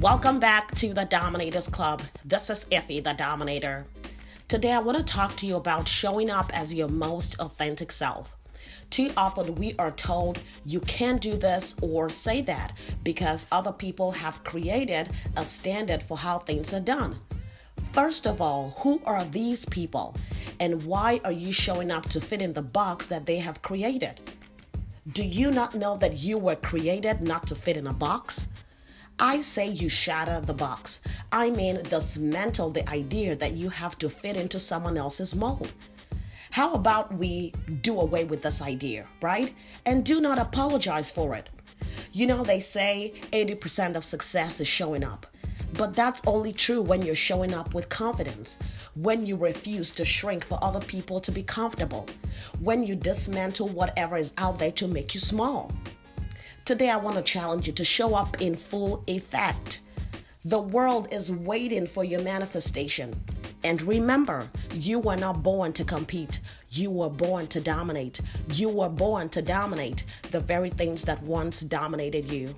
Welcome back to the Dominators Club. This is Effie, the Dominator. Today, I want to talk to you about showing up as your most authentic self. Too often, we are told you can't do this or say that because other people have created a standard for how things are done. First of all, who are these people and why are you showing up to fit in the box that they have created? Do you not know that you were created not to fit in a box? I say you shatter the box. I mean, dismantle the idea that you have to fit into someone else's mold. How about we do away with this idea, right? And do not apologize for it. You know, they say 80% of success is showing up. But that's only true when you're showing up with confidence, when you refuse to shrink for other people to be comfortable, when you dismantle whatever is out there to make you small. Today, I want to challenge you to show up in full effect. The world is waiting for your manifestation. And remember, you were not born to compete. You were born to dominate. You were born to dominate the very things that once dominated you.